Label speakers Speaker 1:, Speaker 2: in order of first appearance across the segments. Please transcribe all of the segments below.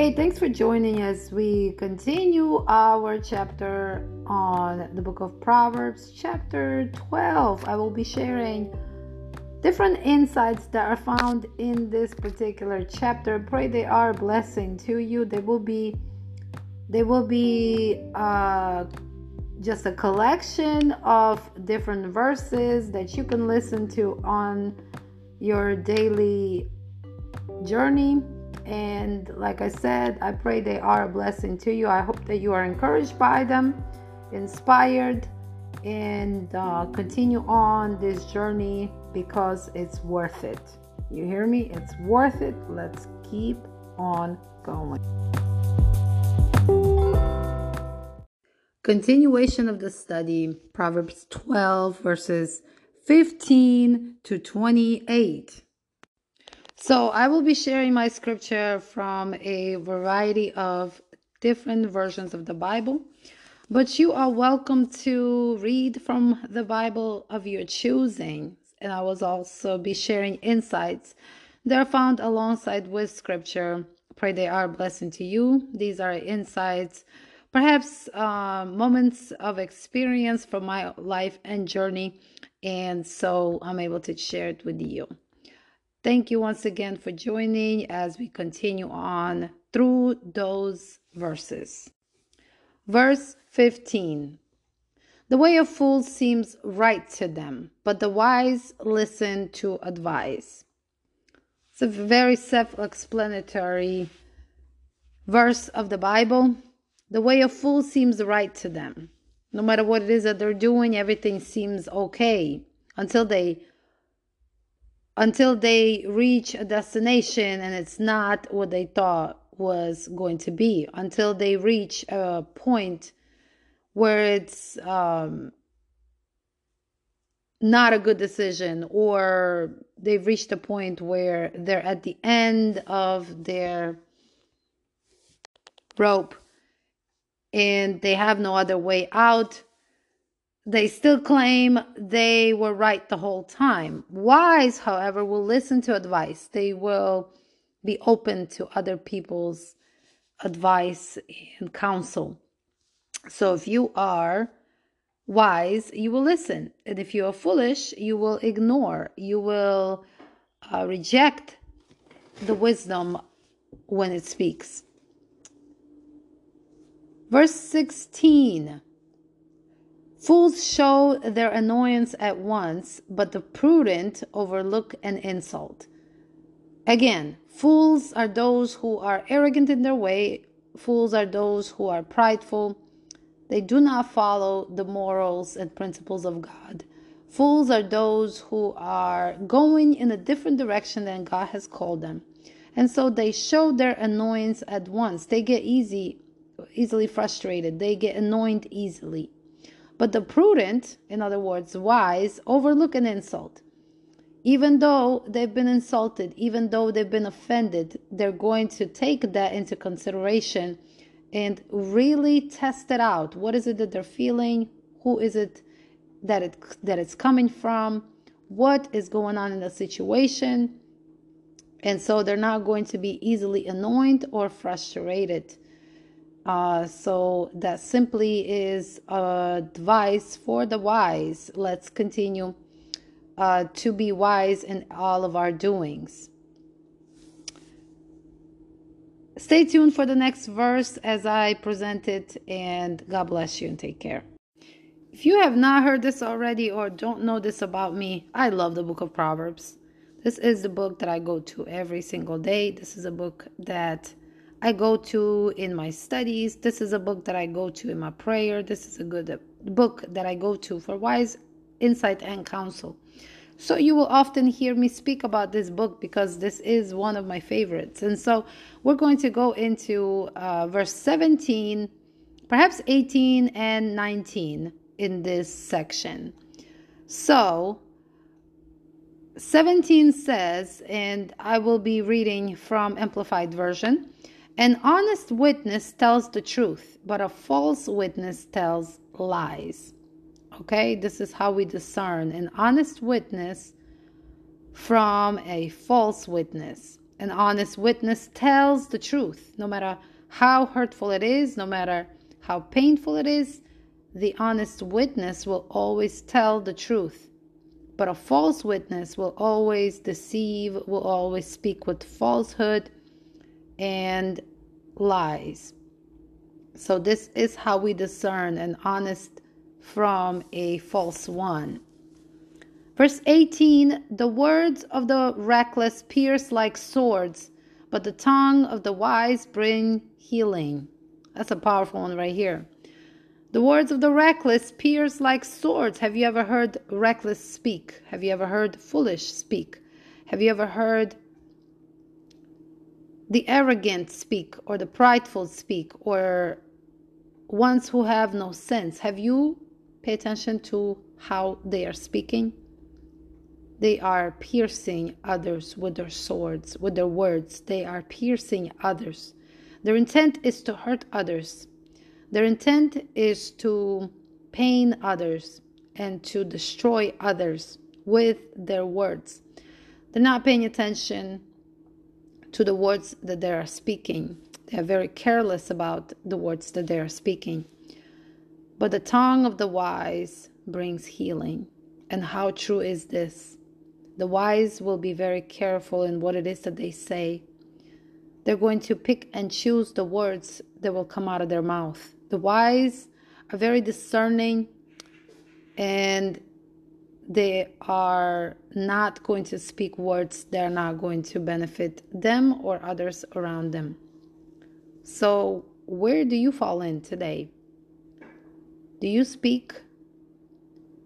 Speaker 1: Hey, thanks for joining us. We continue our chapter on the book of Proverbs, chapter 12. I will be sharing different insights that are found in this particular chapter. Pray they are a blessing to you. They will be they will be uh, just a collection of different verses that you can listen to on your daily journey and like I said, I pray they are a blessing to you. I hope that you are encouraged by them, inspired, and uh, continue on this journey because it's worth it. You hear me? It's worth it. Let's keep on going. Continuation of the study Proverbs 12, verses 15 to 28. So I will be sharing my scripture from a variety of different versions of the Bible, but you are welcome to read from the Bible of your choosing. And I will also be sharing insights that are found alongside with scripture. Pray they are a blessing to you. These are insights, perhaps uh, moments of experience from my life and journey. And so I'm able to share it with you. Thank you once again for joining as we continue on through those verses. Verse 15 The way of fools seems right to them, but the wise listen to advice. It's a very self explanatory verse of the Bible. The way of fools seems right to them. No matter what it is that they're doing, everything seems okay until they until they reach a destination and it's not what they thought was going to be. Until they reach a point where it's um, not a good decision or they've reached a point where they're at the end of their rope and they have no other way out they still claim they were right the whole time. Wise, however, will listen to advice. They will be open to other people's advice and counsel. So if you are wise, you will listen. And if you are foolish, you will ignore. You will uh, reject the wisdom when it speaks. Verse 16 Fools show their annoyance at once, but the prudent overlook an insult. Again, fools are those who are arrogant in their way, fools are those who are prideful. They do not follow the morals and principles of God. Fools are those who are going in a different direction than God has called them. And so they show their annoyance at once. They get easy easily frustrated. They get annoyed easily. But the prudent, in other words, wise, overlook an insult. Even though they've been insulted, even though they've been offended, they're going to take that into consideration and really test it out. What is it that they're feeling? Who is it that it that it's coming from? What is going on in the situation? And so they're not going to be easily annoyed or frustrated. Uh, so that simply is advice for the wise. Let's continue uh, to be wise in all of our doings. Stay tuned for the next verse as I present it, and God bless you and take care. If you have not heard this already or don't know this about me, I love the book of Proverbs. This is the book that I go to every single day. This is a book that I go to in my studies. This is a book that I go to in my prayer. This is a good book that I go to for wise insight and counsel. So you will often hear me speak about this book because this is one of my favorites. And so we're going to go into uh, verse 17, perhaps 18 and 19 in this section. So 17 says, and I will be reading from Amplified Version. An honest witness tells the truth, but a false witness tells lies. Okay, this is how we discern an honest witness from a false witness. An honest witness tells the truth, no matter how hurtful it is, no matter how painful it is. The honest witness will always tell the truth. But a false witness will always deceive, will always speak with falsehood and lies. So, this is how we discern an honest from a false one. Verse 18 The words of the reckless pierce like swords, but the tongue of the wise bring healing. That's a powerful one right here. The words of the reckless pierce like swords. Have you ever heard reckless speak? Have you ever heard foolish speak? Have you ever heard the arrogant speak or the prideful speak or ones who have no sense? Have you paid attention to how they are speaking? They are piercing others with their swords, with their words. They are piercing others. Their intent is to hurt others. Their intent is to pain others and to destroy others with their words. They're not paying attention to the words that they are speaking. They are very careless about the words that they are speaking. But the tongue of the wise brings healing. And how true is this? The wise will be very careful in what it is that they say. They're going to pick and choose the words that will come out of their mouth. The wise are very discerning and they are not going to speak words that are not going to benefit them or others around them. So, where do you fall in today? Do you speak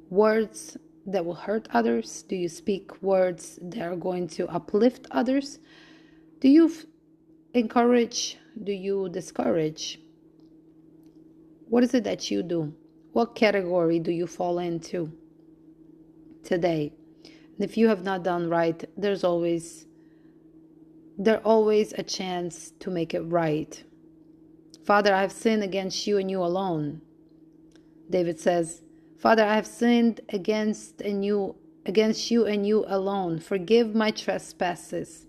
Speaker 1: words that will hurt others? Do you speak words that are going to uplift others? Do you f- encourage? Do you discourage? What is it that you do? What category do you fall into today? And if you have not done right, there's always there's always a chance to make it right. Father, I have sinned against you and you alone. David says, Father, I have sinned against and you against you and you alone. Forgive my trespasses.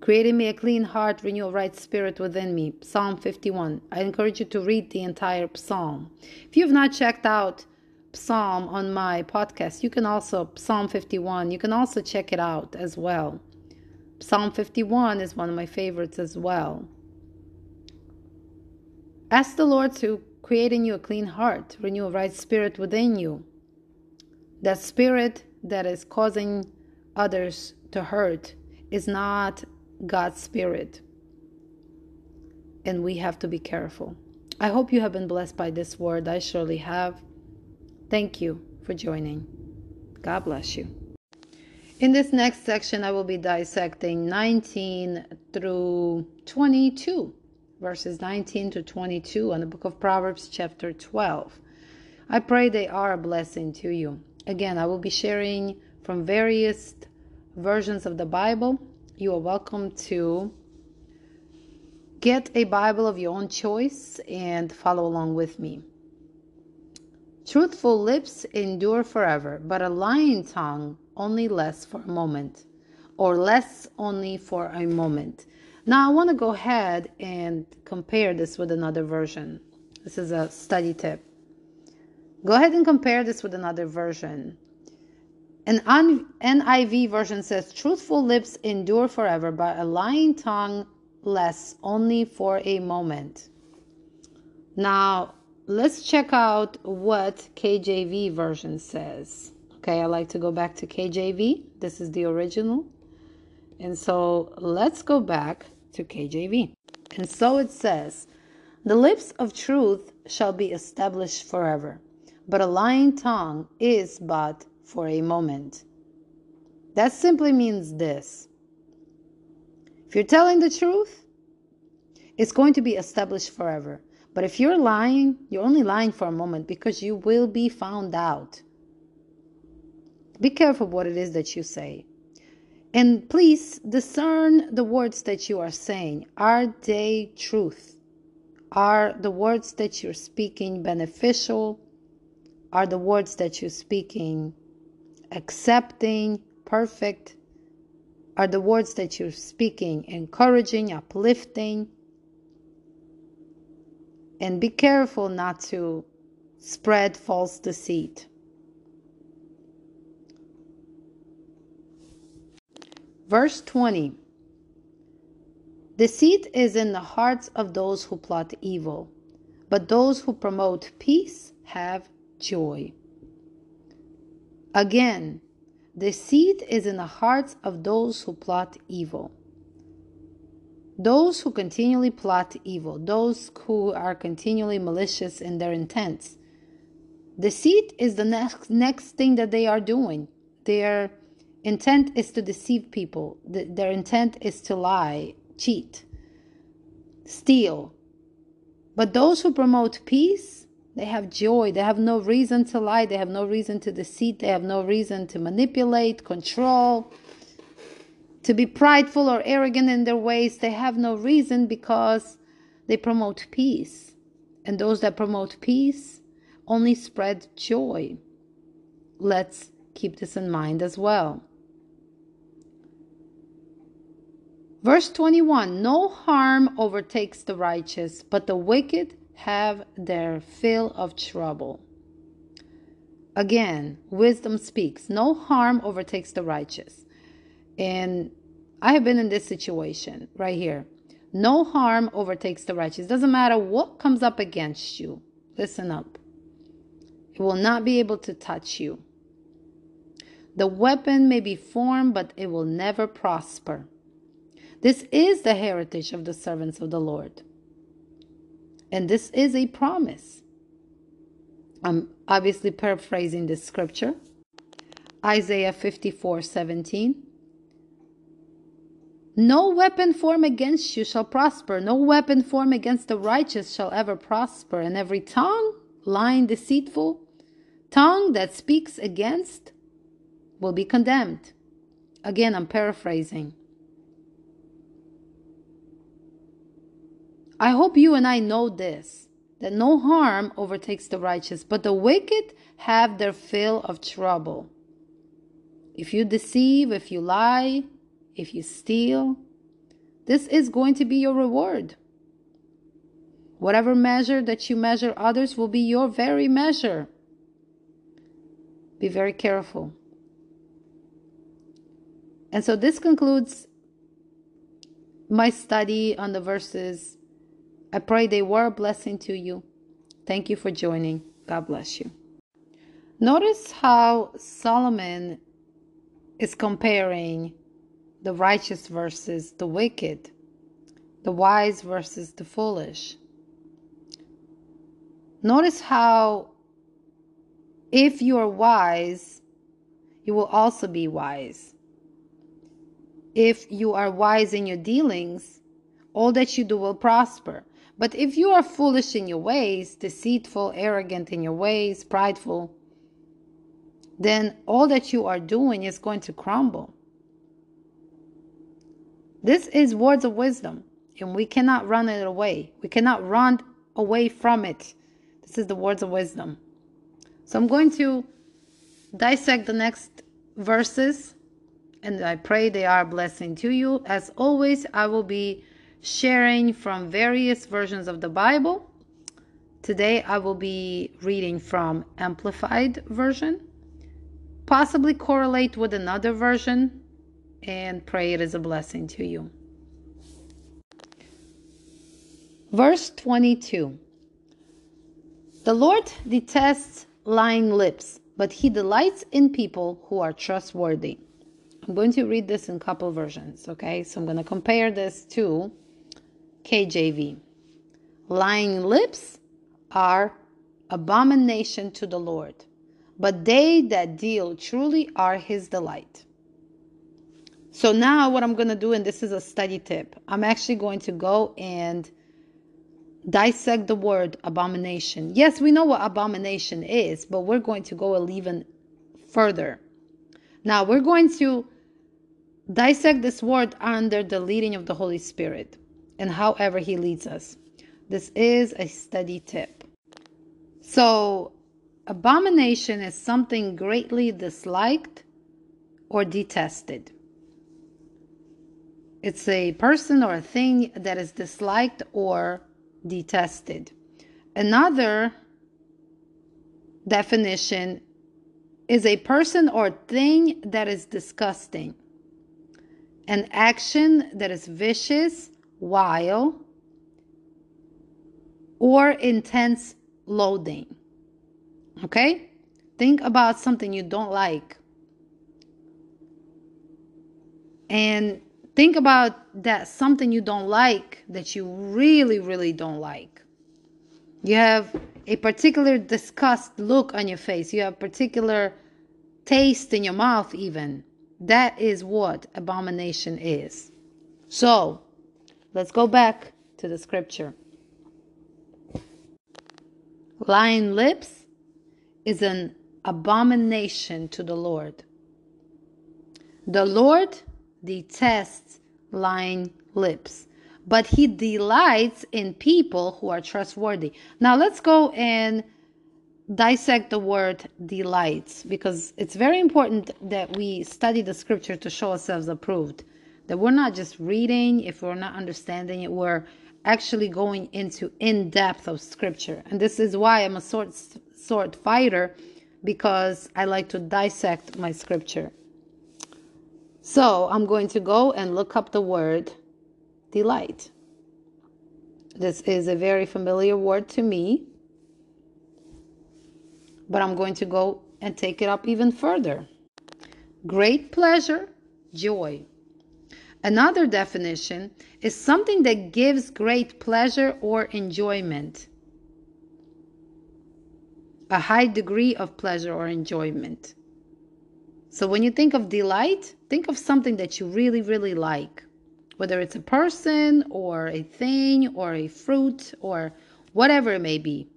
Speaker 1: Create in me a clean heart, renew a right spirit within me. Psalm 51. I encourage you to read the entire psalm. If you have not checked out psalm on my podcast, you can also Psalm 51. You can also check it out as well. Psalm 51 is one of my favorites as well. Ask the Lord to create in you a clean heart, renew a right spirit within you. That spirit that is causing others to hurt is not God's spirit. And we have to be careful. I hope you have been blessed by this word. I surely have. Thank you for joining. God bless you. In this next section, I will be dissecting 19 through 22 verses 19 to 22 on the book of Proverbs, chapter 12. I pray they are a blessing to you. Again, I will be sharing from various versions of the Bible. You are welcome to get a Bible of your own choice and follow along with me. Truthful lips endure forever, but a lying tongue only lasts for a moment, or less only for a moment. Now I want to go ahead and compare this with another version. This is a study tip. Go ahead and compare this with another version. An NIV version says, Truthful lips endure forever, but a lying tongue lasts only for a moment. Now, let's check out what KJV version says. Okay, I like to go back to KJV. This is the original. And so let's go back to KJV. And so it says, The lips of truth shall be established forever, but a lying tongue is but for a moment. That simply means this if you're telling the truth, it's going to be established forever. But if you're lying, you're only lying for a moment because you will be found out. Be careful what it is that you say. And please discern the words that you are saying. Are they truth? Are the words that you're speaking beneficial? Are the words that you're speaking accepting, perfect? are the words that you're speaking, encouraging, uplifting. And be careful not to spread false deceit. Verse 20 Deceit is in the hearts of those who plot evil, but those who promote peace have joy. Again, deceit is in the hearts of those who plot evil. Those who continually plot evil, those who are continually malicious in their intents. Deceit is the next, next thing that they are doing. Their intent is to deceive people, their intent is to lie, cheat, steal. But those who promote peace, they have joy. They have no reason to lie. They have no reason to deceive. They have no reason to manipulate, control, to be prideful or arrogant in their ways. They have no reason because they promote peace. And those that promote peace only spread joy. Let's keep this in mind as well. Verse 21 No harm overtakes the righteous, but the wicked have their fill of trouble. Again, wisdom speaks. No harm overtakes the righteous. And I have been in this situation right here. No harm overtakes the righteous. Doesn't matter what comes up against you. Listen up. It will not be able to touch you. The weapon may be formed, but it will never prosper. This is the heritage of the servants of the Lord. And this is a promise. I'm obviously paraphrasing this scripture. Isaiah 54 17. No weapon formed against you shall prosper. No weapon formed against the righteous shall ever prosper. And every tongue, lying deceitful, tongue that speaks against, will be condemned. Again, I'm paraphrasing. I hope you and I know this that no harm overtakes the righteous, but the wicked have their fill of trouble. If you deceive, if you lie, if you steal, this is going to be your reward. Whatever measure that you measure others will be your very measure. Be very careful. And so this concludes my study on the verses I pray they were a blessing to you. Thank you for joining. God bless you. Notice how Solomon is comparing the righteous versus the wicked, the wise versus the foolish. Notice how if you are wise, you will also be wise. If you are wise in your dealings, all that you do will prosper. But if you are foolish in your ways, deceitful, arrogant in your ways, prideful, then all that you are doing is going to crumble. This is words of wisdom, and we cannot run it away. We cannot run away from it. This is the words of wisdom. So I'm going to dissect the next verses, and I pray they are a blessing to you. As always, I will be sharing from various versions of the Bible. Today I will be reading from Amplified Version, possibly correlate with another version, and pray it is a blessing to you. Verse 22 The Lord detests lying lips, but he delights in people who are trustworthy. I'm going to read this in a couple versions, okay? So I'm going to compare this to KJV. Lying lips are abomination to the Lord, but they that deal truly are his delight. So now what I'm going to do, and this is a study tip, I'm actually going to go and dissect the word abomination. Yes, we know what abomination is, but we're going to go even further. Now we're going to dissect this word under the leading of the Holy Spirit and however He leads us. This is a study tip. So, abomination is something greatly disliked or detested. It's a person or a thing that is disliked or detested. Another definition is a person or thing that is disgusting, an action that is vicious, vile, or intense loathing. Okay? Think about something you don't like. And think about that something you don't like that you really, really don't like. You have a particular disgust look on your face. You have particular taste in your mouth, even. That is what abomination is. So, let's go back to the scripture. Lying lips is an abomination to the Lord. The Lord detests lying lips, but he delights in people who are trustworthy. Now let's go and dissect the word delights because it's very important that we study the scripture to show ourselves approved. That we're not just reading, if we're not understanding it, we're actually going into in depth of scripture. And this is why I'm a sword, sword fighter because I like to dissect my scripture. So I'm going to go and look up the word delight. This is a very familiar word to me, but I'm going to go and take it up even further. Great pleasure, joy. Another definition is something that gives great pleasure or enjoyment. A high degree of pleasure or enjoyment. So when you think of delight, think of something that you really, really like. Whether it's a person or a thing or a fruit or whatever it may be.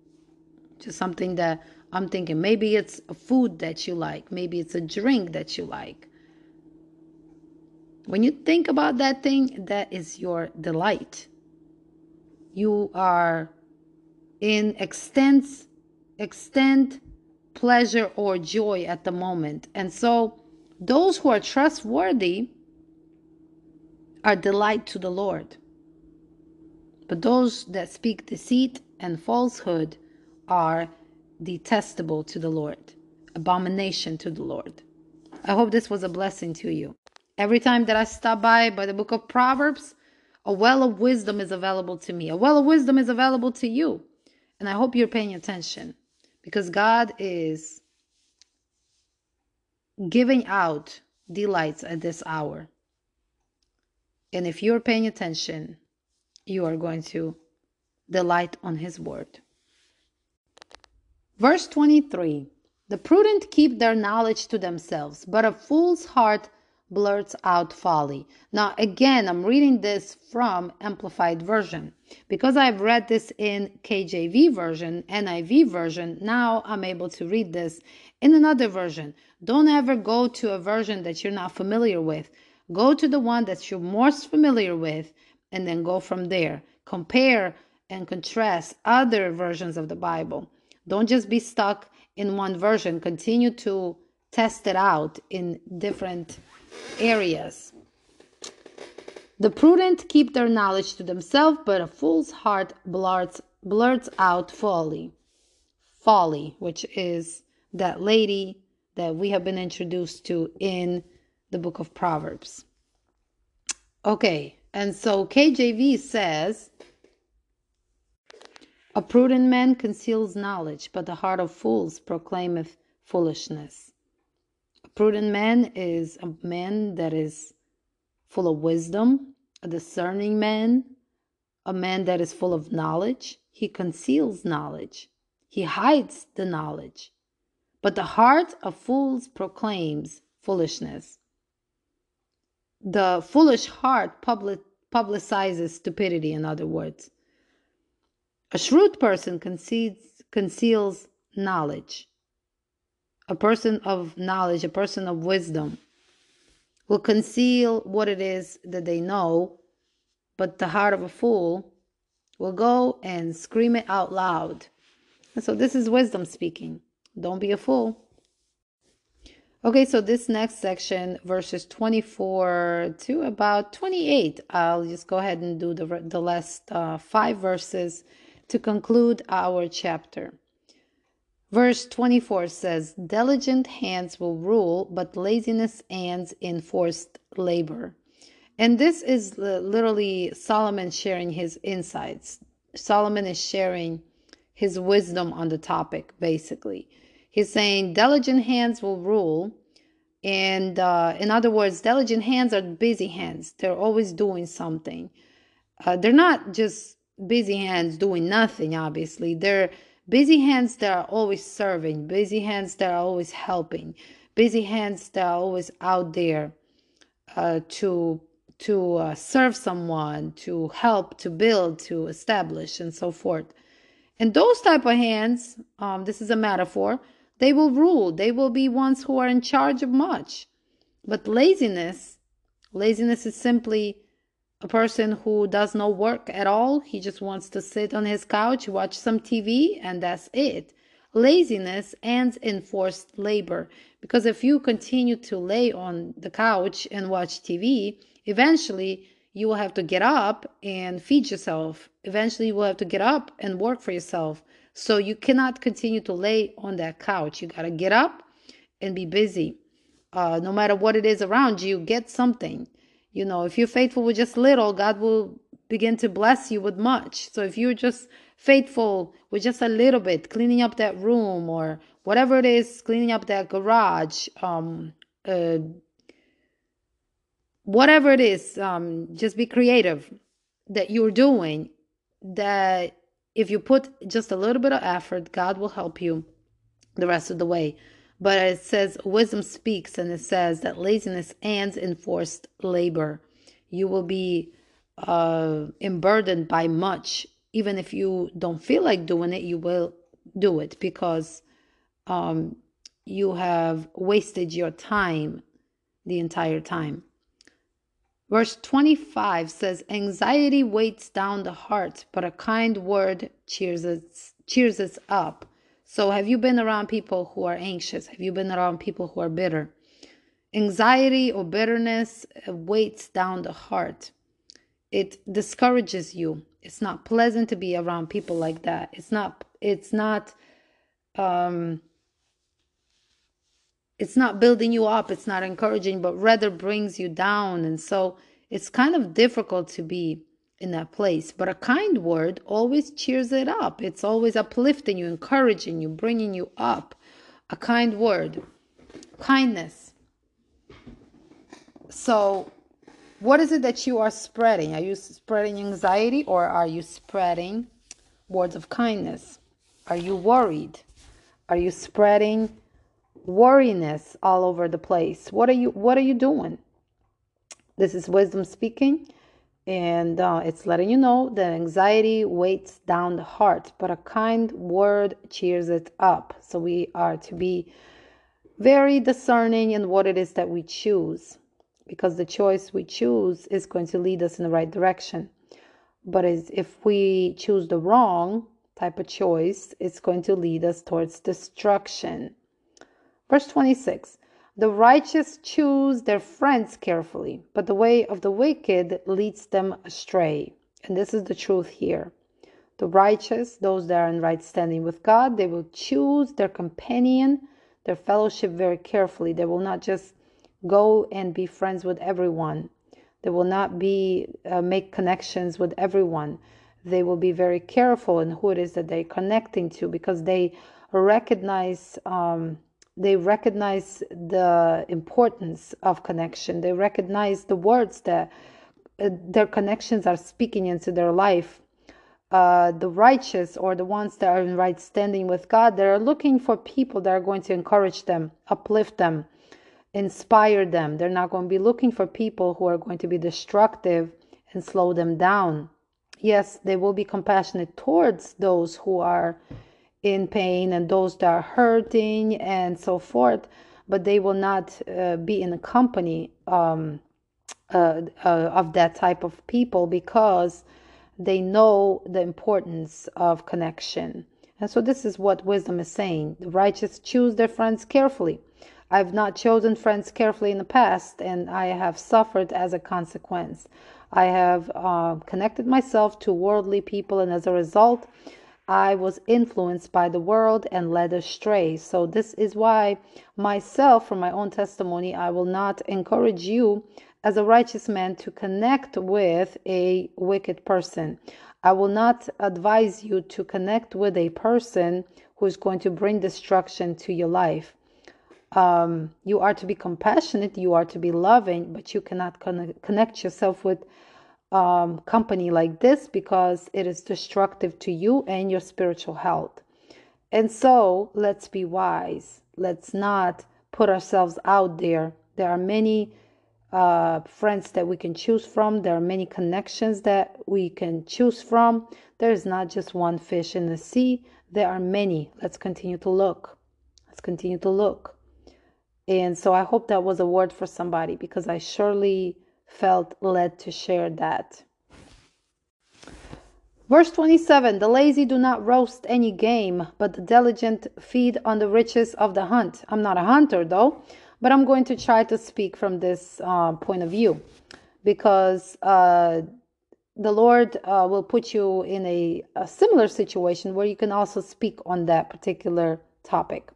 Speaker 1: Just something that I'm thinking maybe it's a food that you like, maybe it's a drink that you like. When you think about that thing, that is your delight. You are in extent, extent pleasure or joy at the moment. And so those who are trustworthy are delight to the Lord. But those that speak deceit and falsehood are detestable to the Lord, abomination to the Lord. I hope this was a blessing to you. Every time that I stop by by the book of Proverbs, a well of wisdom is available to me. A well of wisdom is available to you. And I hope you're paying attention because God is giving out delights at this hour. And if you're paying attention, you are going to delight on His word. Verse 23 The prudent keep their knowledge to themselves, but a fool's heart blurts out folly. Now, again, I'm reading this from Amplified Version. Because I've read this in KJV version, NIV version, now I'm able to read this in another version. Don't ever go to a version that you're not familiar with. Go to the one that you're most familiar with and then go from there. Compare and contrast other versions of the Bible. Don't just be stuck in one version. Continue to test it out in different areas. The prudent keep their knowledge to themselves, but a fool's heart blurts, blurts out folly. Folly, which is that lady that we have been introduced to in the book of Proverbs. Okay, and so KJV says, A prudent man conceals knowledge, but the heart of fools proclaimeth foolishness prudent man is a man that is full of wisdom, a discerning man, a man that is full of knowledge. He conceals knowledge, he hides the knowledge. But the heart of fools proclaims foolishness. The foolish heart public, publicizes stupidity, in other words. A shrewd person concedes, conceals knowledge a person of knowledge, a person of wisdom, will conceal what it is that they know, but the heart of a fool will go and scream it out loud. And so this is wisdom speaking. Don't be a fool. Okay, so this next section, verses 24 to about 28, I'll just go ahead and do the, the last uh, five verses to conclude our chapter. Verse 24 says, Diligent hands will rule, but laziness ends in forced labor. And this is literally Solomon sharing his insights. Solomon is sharing his wisdom on the topic, basically. He's saying diligent hands will rule. And uh, in other words, diligent hands are busy hands. They're always doing something. Uh, they're not just busy hands doing nothing, obviously. They're busy hands that are always serving, busy hands that are always helping, busy hands that are always out there uh, to to uh, serve someone, to help, to build, to establish, and so forth. And those type of hands, um, this is a metaphor, they will rule. They will be ones who are in charge of much. But laziness, laziness is simply a person who does no work at all. He just wants to sit on his couch, watch some TV, and that's it. Laziness ends in forced labor because if you continue to lay on the couch and watch TV, eventually you will have to get up and feed yourself. Eventually, you will have to get up and work for yourself. So you cannot continue to lay on that couch. You got to get up and be busy. Uh, no matter what it is around you, get something. You know, if you're faithful with just little, God will begin to bless you with much. So if you're just faithful with just a little bit, cleaning up that room or whatever it is, cleaning up that garage, um, uh, whatever it is, um, just be creative that you're doing that if you put just a little bit of effort, God will help you the rest of the way. But it says wisdom speaks and it says that laziness ends in forced labor. You will be uh, by much. Even if you don't feel like doing it, you will do it because um, you have wasted your time the entire time. Verse 25 says, Anxiety weights down the heart, but a kind word cheers it, cheers up. So, have you been around people who are anxious? Have you been around people who are bitter? Anxiety or bitterness weights down the heart. It discourages you. It's not pleasant to be around people like that. It's not, it's not, um, it's not building you up, it's not encouraging, but rather brings you down. And so it's kind of difficult to be in that place. But a kind word always cheers it up. It's always uplifting you, encouraging you, bringing you up. A kind word, kindness. So, what is it that you are spreading? Are you spreading anxiety or are you spreading words of kindness? Are you worried? Are you spreading worriness all over the place. What are you what are you doing? This is wisdom speaking and uh, it's letting you know that anxiety weights down the heart, but a kind word cheers it up. So we are to be very discerning in what it is that we choose because the choice we choose is going to lead us in the right direction. But if we choose the wrong type of choice, it's going to lead us towards destruction. Verse 26 The righteous choose their friends carefully, but the way of the wicked leads them astray. And this is the truth here. The righteous, those that are in right standing with God, they will choose their companion, their fellowship very carefully. They will not just go and be friends with everyone. They will not be uh, make connections with everyone. They will be very careful in who it is that they're connecting to because they recognize um, they recognize the importance of connection. They recognize the words that uh, their connections are speaking into their life. Uh, the righteous or the ones that are in right standing with god they're looking for people that are going to encourage them uplift them inspire them. They're not going to be looking for people who are going to be destructive and slow them down. Yes they will be compassionate towards those who are in pain and those that are hurting and so forth, but they will not uh, be in the company um, uh, uh, of that type of people because they know the importance of connection. And so, this is what wisdom is saying the righteous choose their friends carefully. I've not chosen friends carefully in the past, and I have suffered as a consequence. I have uh, connected myself to worldly people, and as a result, I was influenced by the world and led astray. So, this is why, myself, from my own testimony, I will not encourage you as a righteous man to connect with a wicked person. I will not advise you to connect with a person who is going to bring destruction to your life. Um, you are to be compassionate, you are to be loving, but you cannot con- connect yourself with um, company like this because it is destructive to you and your spiritual health. And so let's be wise. Let's not put ourselves out there. There are many uh, friends that we can choose from. There are many connections that we can choose from. There is not just one fish in the sea, there are many. Let's continue to look. Let's continue to look. And so I hope that was a word for somebody because I surely felt led to share that. Verse 27 The lazy do not roast any game, but the diligent feed on the riches of the hunt. I'm not a hunter though, but I'm going to try to speak from this uh, point of view because uh, the Lord uh, will put you in a, a similar situation where you can also speak on that particular topic.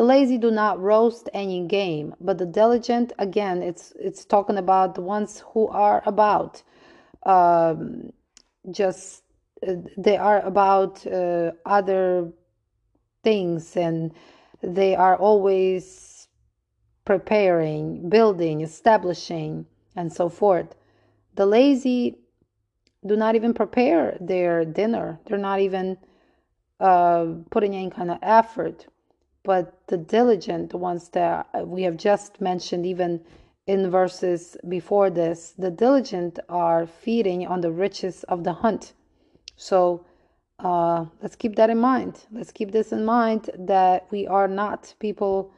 Speaker 1: The lazy do not roast any game, but the diligent, again, it's it's talking about the ones who are about um, just uh, they are about uh, other things and they are always preparing, building, establishing, and so forth. The lazy do not even prepare their dinner, they're not even uh, putting any kind of effort. But the diligent, ones that we have just mentioned, even in verses before this, the diligent are feeding on the riches of the hunt. So uh, let's keep that in mind. Let's keep this in mind that we are not people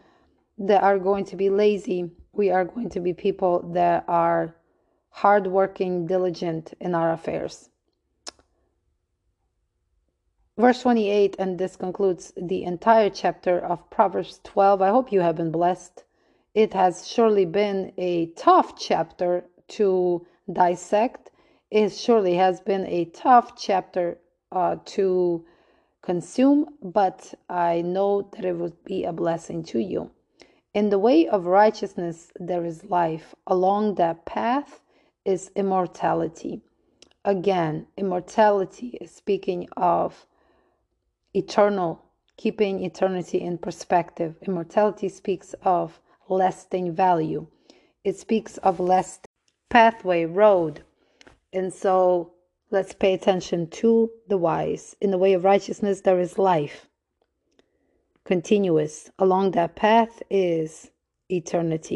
Speaker 1: that are going to be lazy. We are going to be people that are hardworking, diligent in our affairs. Verse 28, and this concludes the entire chapter of Proverbs 12. I hope you have been blessed. It has surely been a tough chapter to dissect. It surely has been a tough chapter uh, to consume, but I know that it would be a blessing to you. In the way of righteousness, there is life. Along that path is immortality. Again, immortality is speaking of eternal, keeping eternity in perspective. Immortality speaks of lasting value, it speaks of lasting pathway, road. And so let's pay attention to the wise. In the way of righteousness, there is life continuous. Along that path is eternity.